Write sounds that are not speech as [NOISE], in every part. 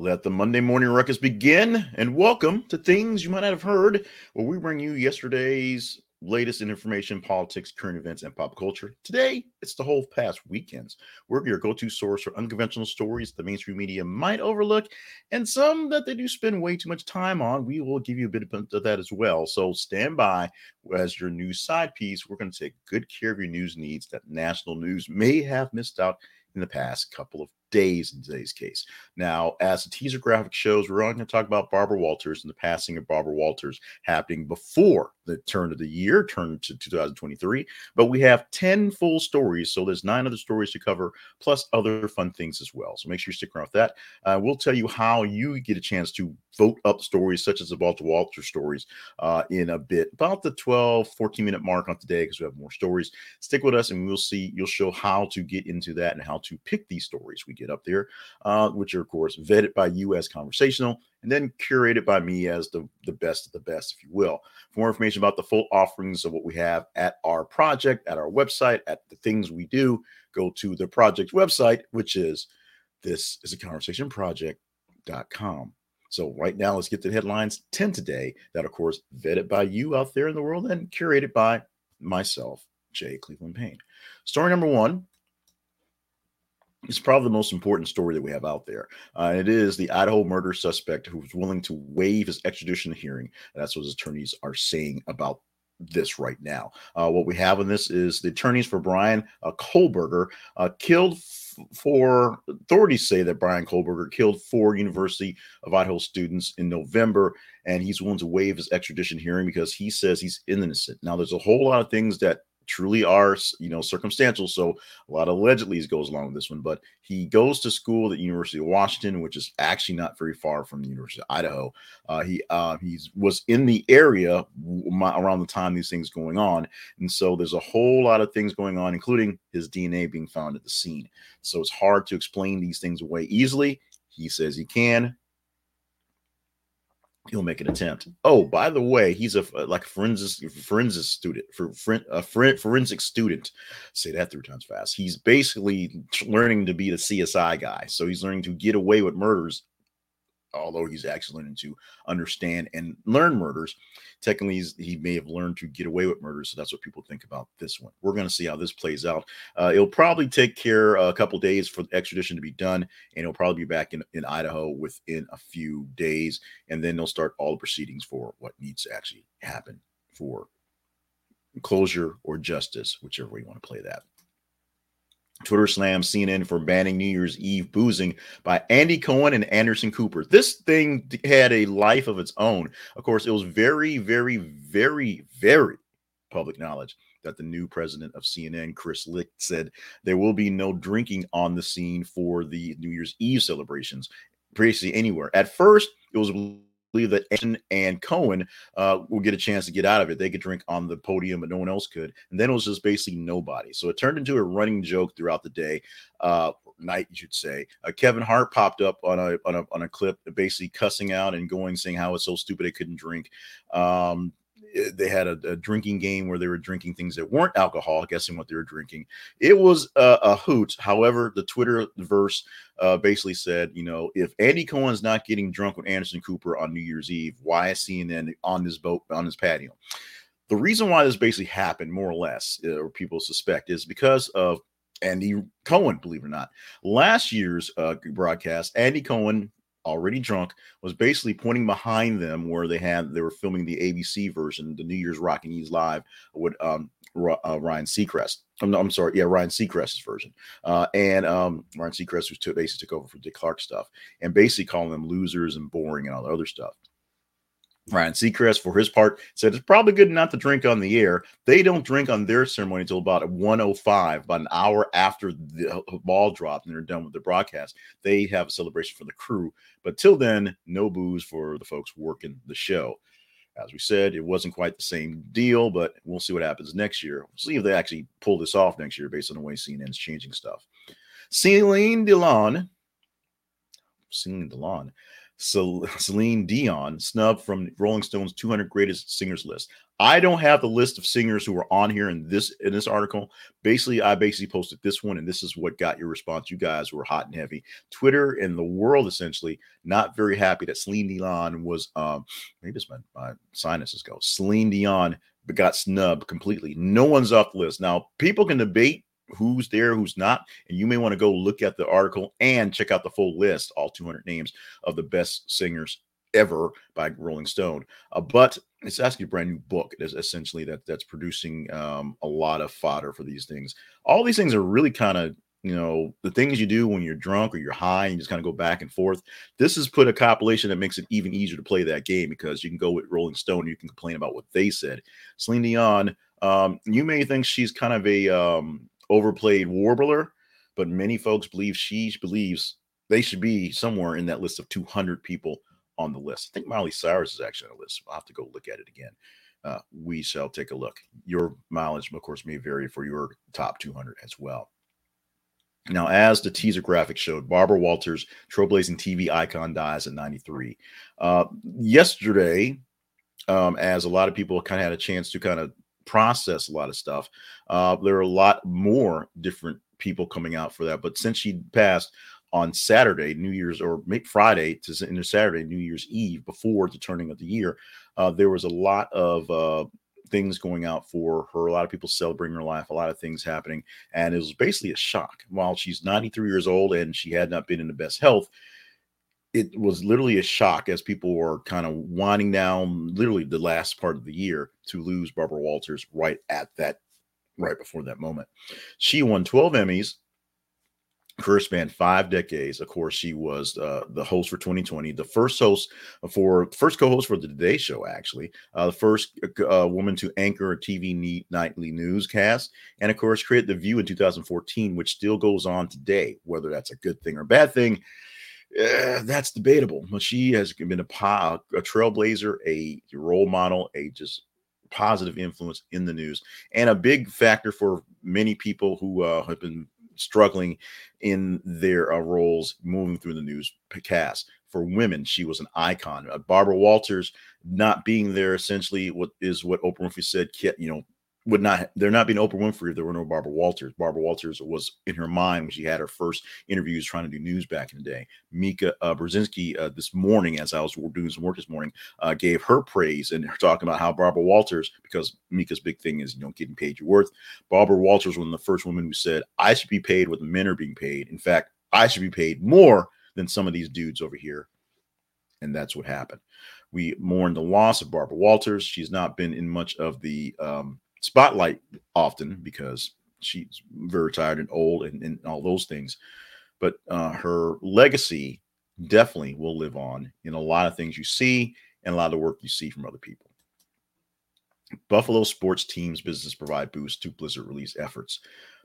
Let the Monday morning ruckus begin, and welcome to Things You Might Not Have Heard, where we bring you yesterday's latest in information, politics, current events, and pop culture. Today, it's the whole past weekends. We're your go to source for unconventional stories the mainstream media might overlook, and some that they do spend way too much time on. We will give you a bit of that as well. So stand by as your news side piece. We're going to take good care of your news needs that national news may have missed out in the past couple of days in today's case. Now, as the teaser graphic shows, we're only going to talk about Barbara Walters and the passing of Barbara Walters happening before the turn of the year, turn to 2023. But we have 10 full stories, so there's nine other stories to cover, plus other fun things as well. So make sure you stick around with that. Uh, we'll tell you how you get a chance to vote up stories such as the Barbara Walters stories uh, in a bit, about the 12, 14 minute mark on today, because we have more stories. Stick with us and we'll see, you'll show how to get into that and how to pick these stories. We get up there, uh, which are, of course, vetted by you as conversational and then curated by me as the, the best of the best, if you will. For more information about the full offerings of what we have at our project, at our website, at the things we do, go to the project website, which is this is a conversation project.com. So right now, let's get to the headlines 10 today that, of course, vetted by you out there in the world and curated by myself, Jay Cleveland Payne. Story number one it's probably the most important story that we have out there. Uh, it is the Idaho murder suspect who was willing to waive his extradition hearing. That's what his attorneys are saying about this right now. Uh, what we have in this is the attorneys for Brian uh, Kohberger uh, killed f- for authorities say that Brian Kohberger killed four University of Idaho students in November, and he's willing to waive his extradition hearing because he says he's innocent. Now, there's a whole lot of things that truly are you know circumstantial so a lot of allegedly goes along with this one but he goes to school at university of washington which is actually not very far from the university of idaho. Uh, he uh, he's was in the area around the time these things going on and so there's a whole lot of things going on including his dna being found at the scene. So it's hard to explain these things away easily. He says he can he'll make an attempt. Oh, by the way, he's a uh, like a forensic forensic student for a forensic student. Say that three times fast. He's basically learning to be the CSI guy. So he's learning to get away with murders although he's actually learning to understand and learn murders. Technically, he may have learned to get away with murder, So that's what people think about this one. We're going to see how this plays out. Uh, it'll probably take care a couple days for the extradition to be done, and he'll probably be back in, in Idaho within a few days. And then they'll start all the proceedings for what needs to actually happen for closure or justice, whichever way you want to play that. Twitter slam CNN for banning New Year's Eve boozing by Andy Cohen and Anderson Cooper. This thing had a life of its own. Of course, it was very, very, very, very public knowledge that the new president of CNN, Chris Licht, said there will be no drinking on the scene for the New Year's Eve celebrations, basically anywhere. At first, it was believe that Anderson and Cohen uh, will get a chance to get out of it. They could drink on the podium, but no one else could. And then it was just basically nobody. So it turned into a running joke throughout the day, uh, night, you should say. Uh, Kevin Hart popped up on a, on a on a clip, basically cussing out and going, saying how it's so stupid they couldn't drink. Um, they had a, a, drinking game where they were drinking things that weren't alcohol, guessing what they were drinking. It was a, a hoot. However, the Twitter verse uh, basically said, you know, if Andy Cohen's not getting drunk with Anderson Cooper on New Year's Eve, why is CNN on this boat on his patio? The reason why this basically happened, more or less, uh, or people suspect, is because of Andy Cohen, believe it or not. Last year's uh, broadcast, Andy Cohen already drunk, was basically pointing behind them where they had they were filming the ABC version, the New Year's Rockin' Eve Live with um, uh, Ryan Seacrest. I'm, I'm, sorry, yeah, Ryan Seacrest's version. Uh, and um, Ryan Seacrest was basically took over for Dick Clark stuff and basically calling them losers and boring and all the other stuff. Ryan Seacrest, for his part, said it's probably good not to drink on the air. They don't drink on their ceremony until about 105, about an hour after the uh, uh, ball dropped and they're done with the broadcast. They have a celebration for the crew. But till then, no booze for the folks working the show. As we said, it wasn't quite the same deal, but we'll see what happens next year. We'll see if they actually pull this off next year based on the way CNN's changing stuff. Celine Dion Celine. So Celine Dion snubbed from Rolling Stone's 200 greatest singers list. I don't have the list of singers who are on here in this in this article. Basically, I basically posted this one, and this is what got your response. You guys were hot and heavy. Twitter and the world essentially not very happy that Celine Dion was um maybe it's my, my sinuses go. Celine Dion got snubbed completely. No one's off the list. Now, people can debate who's there, who's not. And you may want to go look at the article and check out the full list, all 200 names of the best singers ever by Rolling Stone. Uh, but it's actually a brand new book. Is essentially that that's producing um, a lot of fodder for these things. All these things are really kind of you know the things you do when you're drunk or you're high and you just kind of go back and forth this has put a compilation that makes it even easier to play that game because you can go with rolling stone you can complain about what they said celine dion um, you may think she's kind of a um, overplayed warbler, but many folks believe she believes they should be somewhere in that list of 200 people on the list. I think Miley Cyrus is actually on the list. I'll have to go look at it again. Uh, we shall take a look. Your mileage, of course, may vary for your top 200 as well. Now, as the teaser graphic showed, Barbara Walters, trailblazing TV icon, dies at 93. Uh, yesterday, um, as a lot of people kind of had a chance to kind of process a lot of stuff. Uh, there are a lot more different people coming out for that. But since she passed on Saturday, New Year's, or Friday to into Saturday, New Year's Eve, before the turning of the year, uh, there was a lot of uh, things going out for her. A lot of people celebrating her life, a lot of things happening. And it was basically a shock. While she's 93 years old and she had not been in the best health, it was literally a shock as people were kind of winding down literally the last part of the year to lose Barbara Walters right at that right before that moment. She won 12 Emmys. Career span five decades. Of course, she was uh, the host for 2020, the first host for first co-host for the Today Show, actually, uh, the first uh, woman to anchor a TV nightly newscast, and of course, created the View in 2014, which still goes on today. Whether that's a good thing or a bad thing, that's debatable. But she has been a, a trailblazer, a role model, a just positive influence in the news, and a big factor for many people who uh, have been struggling in their uh, roles moving through the news cast. For women, she was an icon. Uh, Barbara Walters not being there essentially what is what Oprah Winfrey said, you know, would not there not being Oprah Winfrey if there were no Barbara Walters. Barbara Walters was in her mind when she had her first interviews trying to do news back in the day. Mika uh, Brzezinski uh, this morning, as I was doing some work this morning, uh, gave her praise and [LAUGHS] talking about how Barbara Walters, because Mika's big thing is you know getting paid your worth. Barbara Walters was one of the first women who said, "I should be paid what the men are being paid. In fact, I should be paid more than some of these dudes over here." And that's what happened. We mourn the loss of Barbara Walters. She's not been in much of the um, spotlight often because she's very tired and old and, and all those things. But uh, her legacy definitely will live on in a lot of things you see and a lot of work you see from other people. Buffalo sports teams business provide boost to Blizzard release efforts.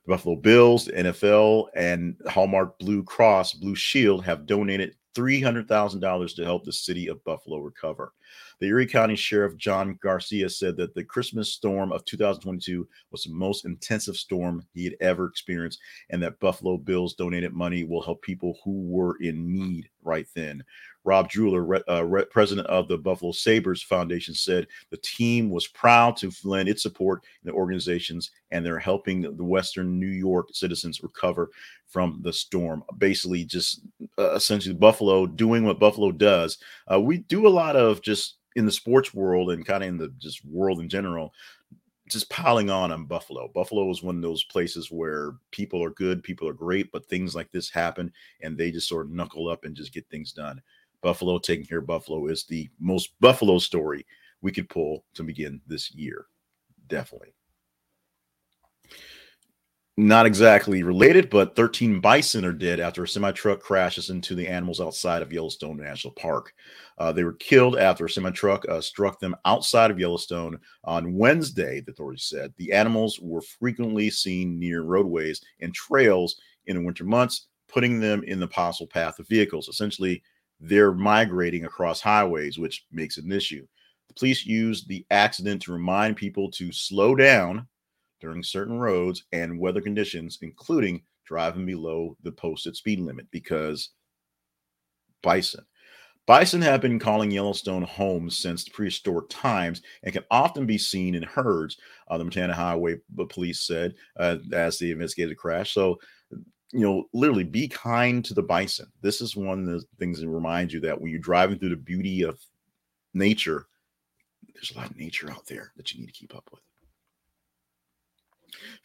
The Buffalo Bills, the NFL, and Highmark Blue Cross Blue Shield have donated $300,000 to help the city of Buffalo recover. The Erie County Sheriff John Garcia said that the Christmas storm of 2022 was the most intensive storm he had ever experienced, and that Buffalo Bills donated money will help people who were in need right then. Rob Jeweler, uh, president of the Buffalo Sabres Foundation, said the team was proud to lend its support in the organizations and they're helping the Western New York citizens recover from the storm. Basically, just uh, essentially Buffalo doing what Buffalo does. Uh, we do a lot of just in the sports world and kind of in the just world in general, just piling on on Buffalo. Buffalo is one of those places where people are good, people are great, but things like this happen and they just sort of knuckle up and just get things done. Buffalo taking care of Buffalo is the most Buffalo story we could pull to begin this year. Definitely not exactly related, but 13 bison are dead after a semi truck crashes into the animals outside of Yellowstone National Park. Uh, they were killed after a semi truck uh, struck them outside of Yellowstone on Wednesday, the authorities said. The animals were frequently seen near roadways and trails in the winter months, putting them in the possible path of vehicles. Essentially, they're migrating across highways, which makes it an issue. The police used the accident to remind people to slow down during certain roads and weather conditions, including driving below the posted speed limit, because bison. Bison have been calling Yellowstone home since prehistoric times and can often be seen in herds. Uh, the Montana Highway Police said uh, as they investigated the crash. So, you know, literally be kind to the bison. This is one of the things that reminds you that when you're driving through the beauty of nature, there's a lot of nature out there that you need to keep up with.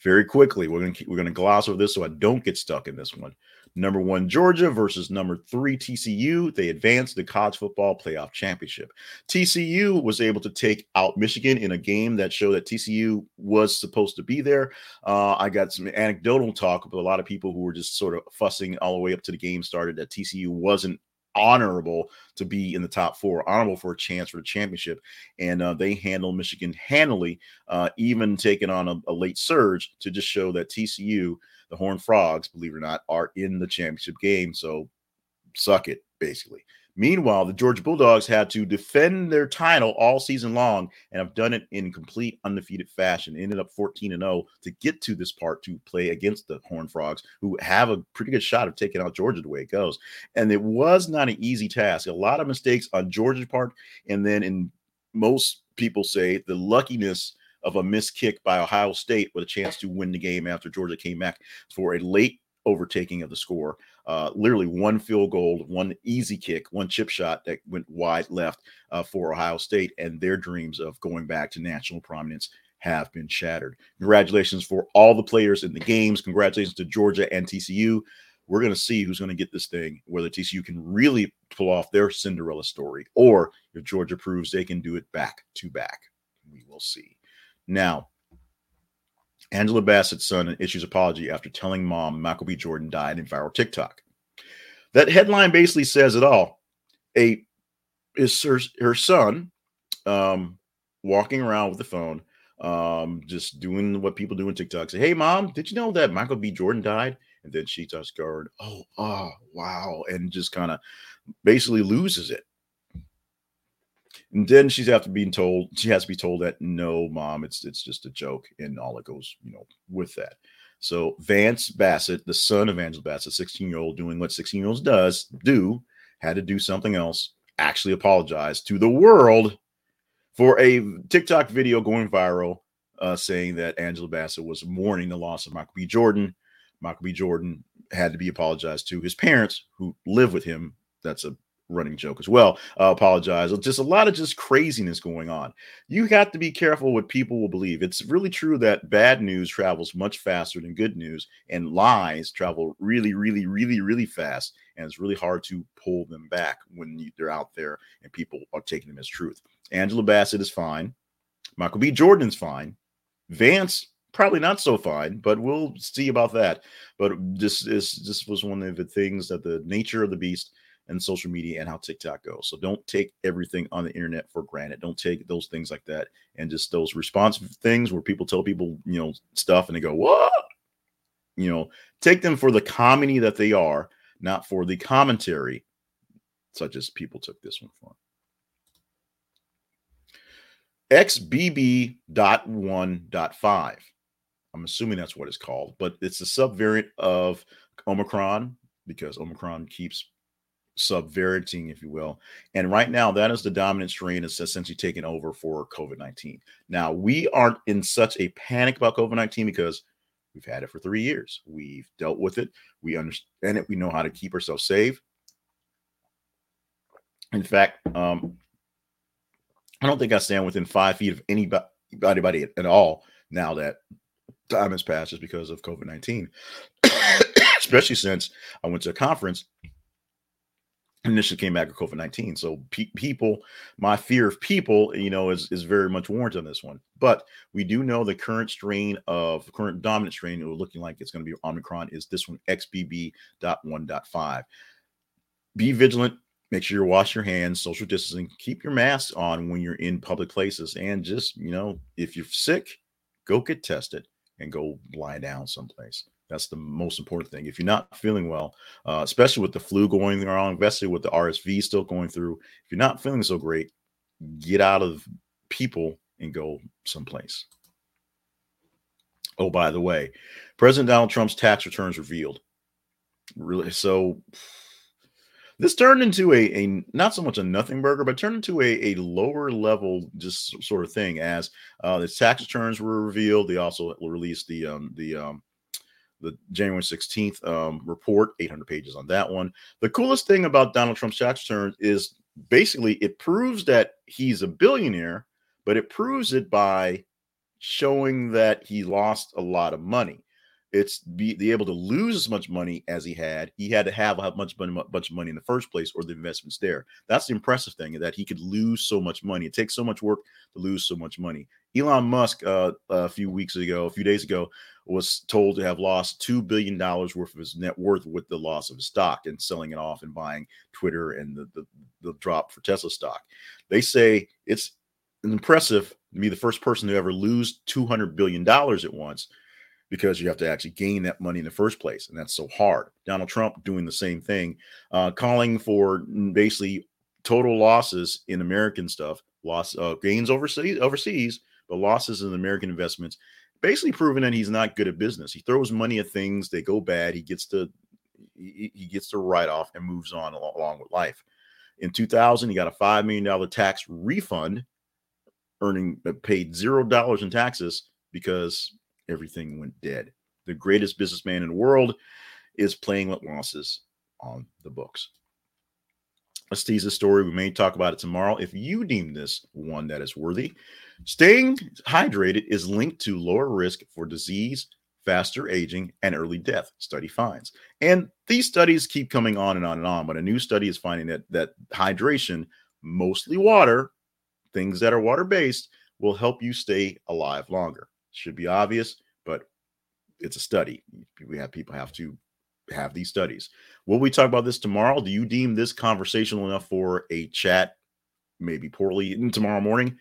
Very quickly, we're gonna keep, we're gonna gloss over this so I don't get stuck in this one. Number one, Georgia versus number three, TCU. They advanced the college football playoff championship. TCU was able to take out Michigan in a game that showed that TCU was supposed to be there. Uh, I got some anecdotal talk with a lot of people who were just sort of fussing all the way up to the game started that TCU wasn't honorable to be in the top four, honorable for a chance for the championship. And uh, they handled Michigan handily, uh, even taking on a, a, late surge to just show that TCU the Horned Frogs, believe it or not, are in the championship game. So suck it, basically. Meanwhile, the Georgia Bulldogs had to defend their title all season long and have done it in complete undefeated fashion. Ended up 14 and 0 to get to this part to play against the Horned Frogs, who have a pretty good shot of taking out Georgia the way it goes. And it was not an easy task. A lot of mistakes on Georgia's part. And then in most people say the luckiness of a missed kick by Ohio State with a chance to win the game after Georgia came back for a late overtaking of the score. Uh, literally one field goal, one easy kick, one chip shot that went wide left uh, for Ohio State, and their dreams of going back to national prominence have been shattered. Congratulations for all the players in the games. Congratulations to Georgia and TCU. We're going to see who's going to get this thing, whether TCU can really pull off their Cinderella story or if Georgia proves they can do it back to back. We will see. Now, Angela Bassett's son issues apology after telling mom Michael B. Jordan died in viral TikTok. That headline basically says it all. A is her, her son um, walking around with the phone, um, just doing what people do in TikTok. Say, "Hey, mom, did you know that Michael B. Jordan died?" And then she starts going, "Oh, oh, wow," and just kind of basically loses it. And then she's after being told she has to be told that no, mom, it's it's just a joke, and all that goes, you know, with that. So Vance Bassett, the son of Angela Bassett, 16 year old, doing what 16 year olds does do, had to do something else. Actually, apologize to the world for a TikTok video going viral, uh, saying that Angela Bassett was mourning the loss of Michael B. Jordan. Michael B. Jordan had to be apologized to his parents who live with him. That's a running joke as well. I apologize. Just a lot of just craziness going on. You have to be careful what people will believe. It's really true that bad news travels much faster than good news, and lies travel really, really, really, really fast. And it's really hard to pull them back when they're out there and people are taking them as truth. Angela Bassett is fine. Michael B. Jordan's fine. Vance probably not so fine, but we'll see about that. But this is this was one of the things that the nature of the beast and social media and how TikTok goes. So don't take everything on the internet for granted. Don't take those things like that and just those responsive things where people tell people, you know, stuff and they go, what? You know, take them for the comedy that they are, not for the commentary, such as people took this one for. XBB.1.5. I'm assuming that's what it's called, but it's a subvariant of Omicron because Omicron keeps subvariating, if you will. And right now, that is the dominant strain that's essentially taken over for COVID 19. Now, we aren't in such a panic about COVID 19 because we've had it for three years. We've dealt with it, we understand it, we know how to keep ourselves safe. In fact, um, I don't think I stand within five feet of anybody, anybody at all now that time has passed just because of COVID 19, [COUGHS] especially since I went to a conference initially came back with COVID 19. So pe- people, my fear of people, you know, is, is very much warranted on this one. But we do know the current strain of current dominant strain, it looking like it's going to be Omicron, is this one XBB.1.5. Be vigilant. Make sure you wash your hands, social distancing, keep your mask on when you're in public places. And just, you know, if you're sick, go get tested and go lie down someplace. That's the most important thing. If you're not feeling well, uh, especially with the flu going around, especially with the RSV still going through, if you're not feeling so great, get out of people and go someplace. Oh, by the way, President Donald Trump's tax returns revealed. Really, so This turned into a, a not so much a nothing burger, but turned into a, a lower level just sort of thing as uh, the tax returns were revealed. They also released the um, the um, the January 16th um, report, 800 pages on that one. The coolest thing about Donald Trump's tax return is basically it proves that he's a billionaire, but it proves it by showing that he lost a lot of money it's be, be able to lose as much money as he had. He had to have a much money, bunch of money in the first place, or the investments there. That's the impressive thing that he could lose so much money. It takes so much work to lose so much money. Elon Musk, uh, a few weeks ago, a few days ago, was told to have lost two billion dollars worth of his net worth with the loss of his stock and selling it off and buying Twitter and the the, the drop for Tesla stock. They say it's impressive to be the first person to ever lose two hundred billion dollars at once because you have to actually gain that money in the first place. And that's so hard. Donald Trump doing the same thing, uh, calling for basically total losses in American stuff, loss uh, gains overseas, overseas, but losses in American investments. Basically, proving that he's not good at business. He throws money at things; they go bad. He gets to he, gets to write off and moves on along with life. In 2000, he got a five million dollar tax refund, earning uh, paid zero dollars in taxes because everything went dead. The greatest businessman in the world is playing with losses on the books. Let's tease the story. We may talk about it tomorrow. If you deem this one that is worthy, staying hydrated is linked to lower risk for disease, faster aging, and early death, study finds. And these studies keep coming on and on and on, but a new study is finding that that hydration, mostly water, things that are water based, will help you stay alive longer. Should be obvious, but it's a study. We have people have to have these studies. Will we talk about this tomorrow? Do you deem this conversational enough for a chat? Maybe poorly tomorrow morning.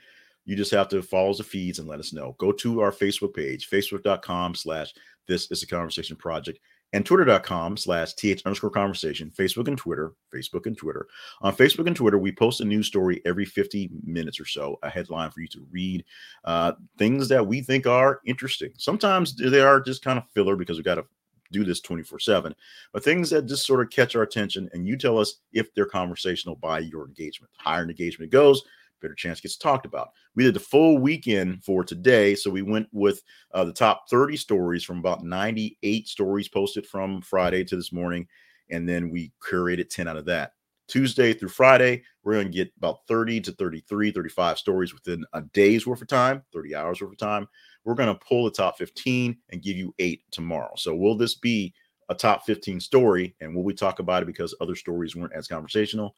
You just have to follow the feeds and let us know. Go to our Facebook page, facebook.com slash this is a conversation project and twitter.com slash th underscore conversation, Facebook and Twitter, Facebook and Twitter. On Facebook and Twitter, we post a news story every 50 minutes or so, a headline for you to read, uh, things that we think are interesting. Sometimes they are just kind of filler because we got to do this 24 7, but things that just sort of catch our attention and you tell us if they're conversational by your engagement. The higher engagement goes, better chance gets talked about. We did the full weekend for today, so we went with uh, the top 30 stories from about 98 stories posted from Friday to this morning, and then we curated 10 out of that. Tuesday through Friday, we're going to get about 30 to 33, 35 stories within a day's worth of time, 30 hours worth of time. We're going to pull the top 15 and give you eight tomorrow. So, will this be a top 15 story? And will we talk about it because other stories weren't as conversational?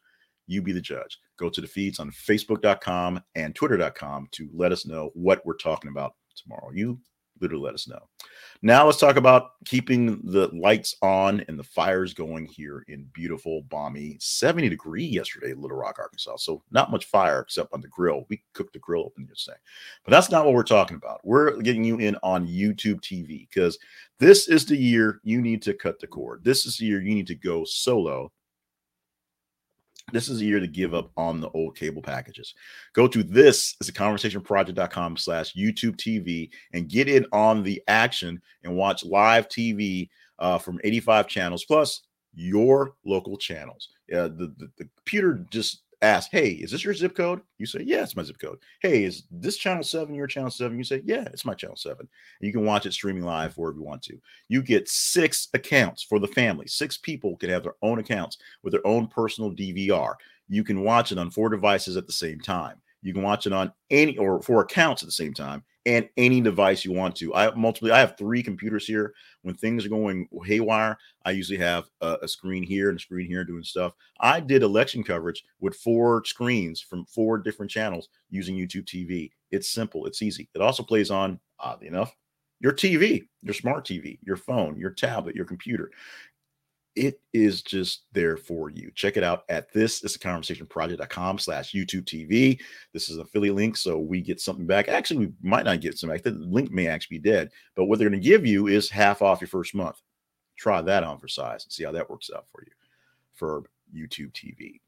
You be the judge. Go to the feeds on facebook.com and twitter.com to let us know what we're talking about tomorrow. You literally let us know. Now let's talk about keeping the lights on and the fires going here in beautiful, balmy 70 degree yesterday, Little Rock, Arkansas. So not much fire except on the grill. We cooked the grill open yesterday. But that's not what we're talking about. We're getting you in on YouTube TV because this is the year you need to cut the cord. This is the year you need to go solo this is a year to give up on the old cable packages. Go to this is a conversationproject.com slash YouTube TV and get in on the action and watch live TV uh, from 85 channels plus your local channels. Uh, the, the, the computer just ask, hey, is this your zip code? You say, yeah, it's my zip code. Hey, is this channel seven your channel seven? You say, yeah, it's my channel seven. And you can watch it streaming live wherever you want to. You get six accounts for the family. Six people can have their own accounts with their own personal DVR. You can watch it on four devices at the same time. You can watch it on any or four accounts at the same time and any device you want to. I multiple. I have three computers here. When things are going haywire, I usually have a, a, screen here and a screen here doing stuff. I did election coverage with four screens from four different channels using YouTube TV. It's simple. It's easy. It also plays on, oddly enough, your TV, your smart TV, your phone, your tablet, your computer it is just there for you. Check it out at this is a conversation project.com slash YouTube TV. This is an affiliate link, so we get something back. Actually, we might not get some back. The link may actually be dead, but what they're going to give you is half off your first month. Try that on for size and see how that works out for you for YouTube TV.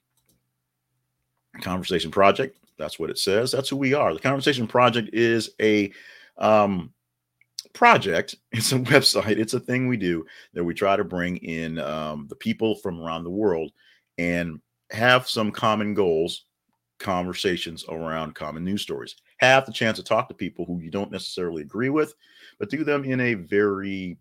Conversation Project, that's what it says. That's who we are. The Conversation Project is a um project it's a [LAUGHS] website it's a thing we do that we try to bring in um, the people from around the world and have some common goals, conversations around common news stories. Have the chance to talk to people who you don't necessarily agree with, but do them in a very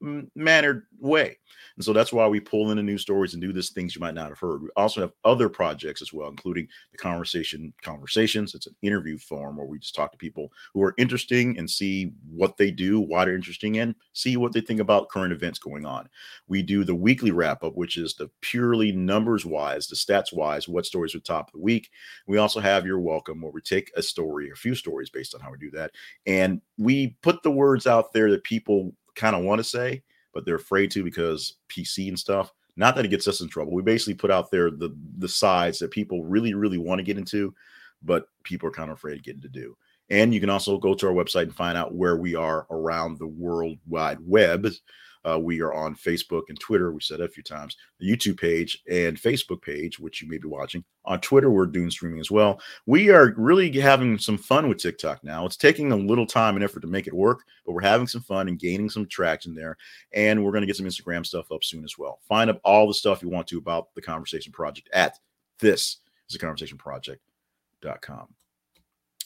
mannered way. And so that's why we pull in the news stories and do this things you might not have heard. We also have other projects as well, including the conversation conversations. It's an interview form where we just talk to people who are interesting and see what they do, why they're interesting, and see what they think about current events going on. We do the weekly wrap up, which is the purely numbers wise, the stats wise, what stories are top of the week. We also have your welcome where we take a story, a few stories based on how we do that, and we put the words out there that people kind of want to say, but they're afraid to because PC and stuff. Not that it gets us in trouble. We basically put out there the the sides that people really, really want to get into, but people are kind of afraid to get into do. And you can also go to our website and find out where we are around the world wide web. Uh, we are on Facebook and Twitter. We said a few times. The YouTube page and Facebook page, which you may be watching. On Twitter, we're doing streaming as well. We are really having some fun with TikTok now. It's taking a little time and effort to make it work, but we're having some fun and gaining some traction there. And we're going to get some Instagram stuff up soon as well. Find up all the stuff you want to about the Conversation Project at this is a conversation project.com.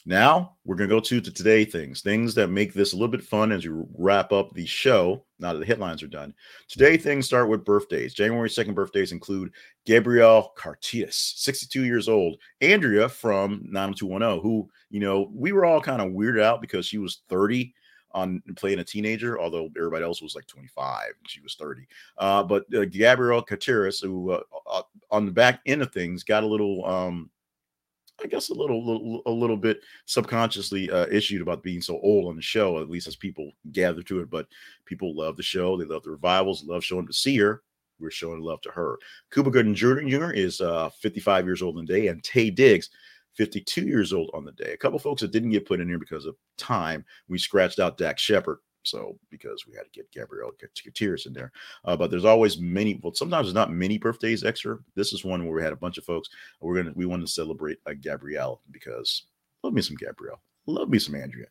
Now we're going to go to, to today things, things that make this a little bit fun as we wrap up the show. Now that the headlines are done, today things start with birthdays. January 2nd birthdays include Gabrielle Carteris, 62 years old, Andrea from 90210, who, you know, we were all kind of weirded out because she was 30 on playing a teenager, although everybody else was like 25 she was 30. Uh, but uh, Gabrielle Carteris, who uh, uh, on the back end of things got a little um, I guess a little, little a little bit subconsciously uh, issued about being so old on the show, at least as people gather to it. But people love the show. They love the revivals. Love showing to see her. We're showing love to her. Cuba Gooding Jr. is uh, 55 years old in the day, and Taye Diggs, 52 years old on the day. A couple folks that didn't get put in here because of time. We scratched out Dax Shepard. So because we had to get Gabrielle tears in there, uh, but there's always many. Well, sometimes it's not many birthdays extra. This is one where we had a bunch of folks. We're gonna we want to celebrate a Gabrielle because love me some Gabrielle, love me some Andrea.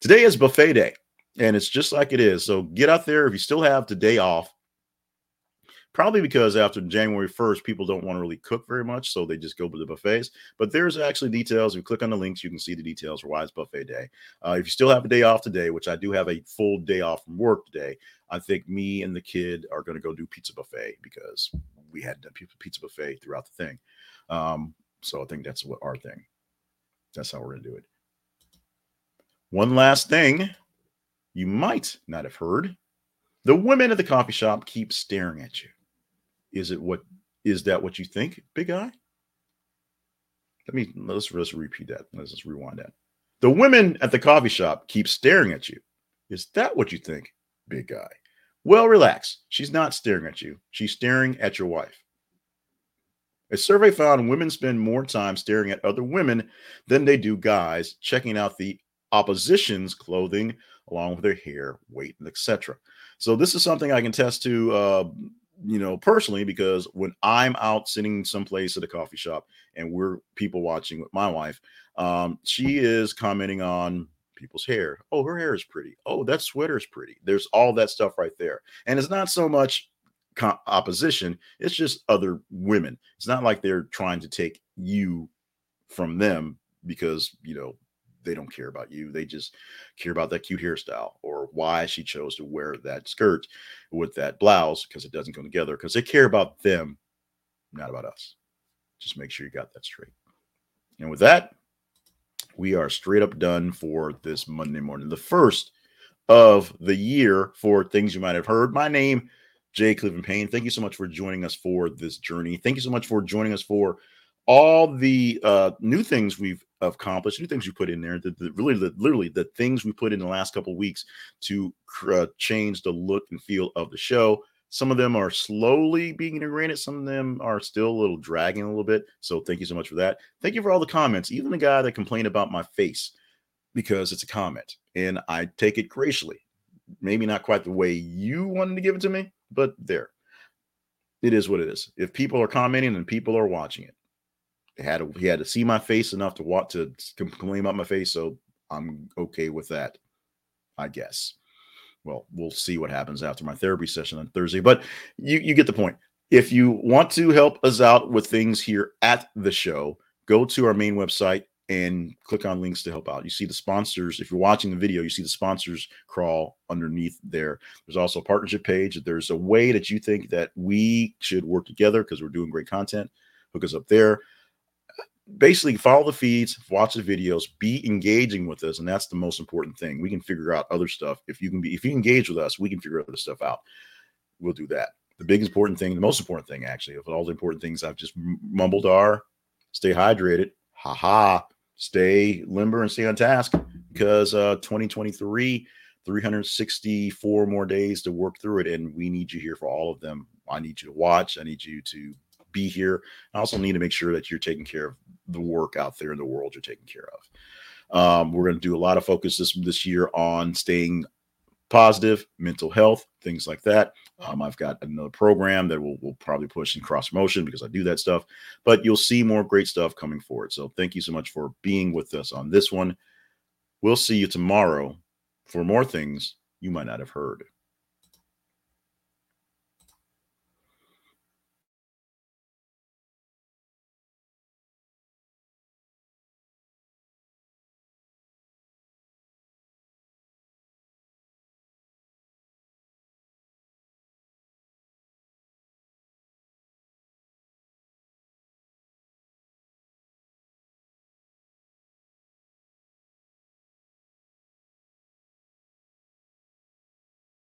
Today is buffet day, and it's just like it is. So get out there if you still have today off probably because after January 1st, people don't want to really cook very much. So they just go to the buffets. But there's actually details. If you click on the links, you can see the details for why it's buffet day. Uh, if you still have a day off today, which I do have a full day off from work today, I think me and the kid are going to go do pizza buffet because we had pizza buffet throughout the thing. Um, so I think that's what our thing. That's how we're going to do it. One last thing you might not have heard the women at the coffee shop keep staring at you. Is it what is that what you think, big guy? Let me let's let's repeat that. Let's just rewind that. The women at the coffee shop keep staring at you. Is that what you think, big guy? Well, relax. She's not staring at you. She's staring at your wife. A survey found women spend more time staring at other women than they do guys, checking out the opposition's clothing along with their hair, weight, and etc. So this is something I can test to uh, you know, personally, because when I'm out sitting someplace at a coffee shop and we're people watching with my wife, um, she is commenting on people's hair. Oh, her hair is pretty. Oh, that sweater is pretty. There's all that stuff right there. And it's not so much co- opposition, it's just other women. It's not like they're trying to take you from them because, you know, they don't care about you. They just care about that cute hairstyle or why she chose to wear that skirt with that blouse because it doesn't go together. Because they care about them, not about us. Just make sure you got that straight. And with that, we are straight up done for this Monday morning, the first of the year for things you might have heard. My name, Jay Cleveland Payne. Thank you so much for joining us for this journey. Thank you so much for joining us for all the uh, new things we've accomplished, new things we put in there, the, the really, the, literally the things we put in the last couple weeks to uh, change the look and feel of the show. Some of them are slowly being integrated. Some of them are still a little dragging a little bit. So thank you so much for that. Thank you for all the comments. Even the guy that complained about my face because it's a comment, and I take it graciously. Maybe not quite the way you wanted to give it to me, but there. It is what it is. If people are commenting and people are watching it, had to, he had to see my face enough to want to complain about my face, so I'm okay with that, I guess. Well, we'll see what happens after my therapy session on Thursday, but you you get the point. if you want to help us out with things here at the show, go to our main website and click on links to help out. You see the sponsors. If you're watching the video, you see the sponsors crawl underneath there. There's also a partnership page. There's a way that you think that we should work together because we're doing great content. Hook us up there. Basically, follow the feeds, watch the videos, be engaging with us, and that's the most important thing. We can figure out other stuff. If you can be, if you engage with us, we can figure other stuff out. We'll do that. The biggest important thing, the most important thing, actually, of all the important things I've just mumbled are stay hydrated. Ha ha stay limber and stay on task because uh 2023 364 more days to work through it and we need you here for all of them i need you to watch i need you to be here i also need to make sure that you're taking care of the work out there in the world you're taking care of um, we're going to do a lot of focus this this year on staying positive, mental health, things like that. Um, I've got another program that we'll, we'll probably push in cross motion because I do that stuff, but you'll see more great stuff coming forward. So thank you so much for being with us on this one. We'll see you tomorrow for more things you might not have heard.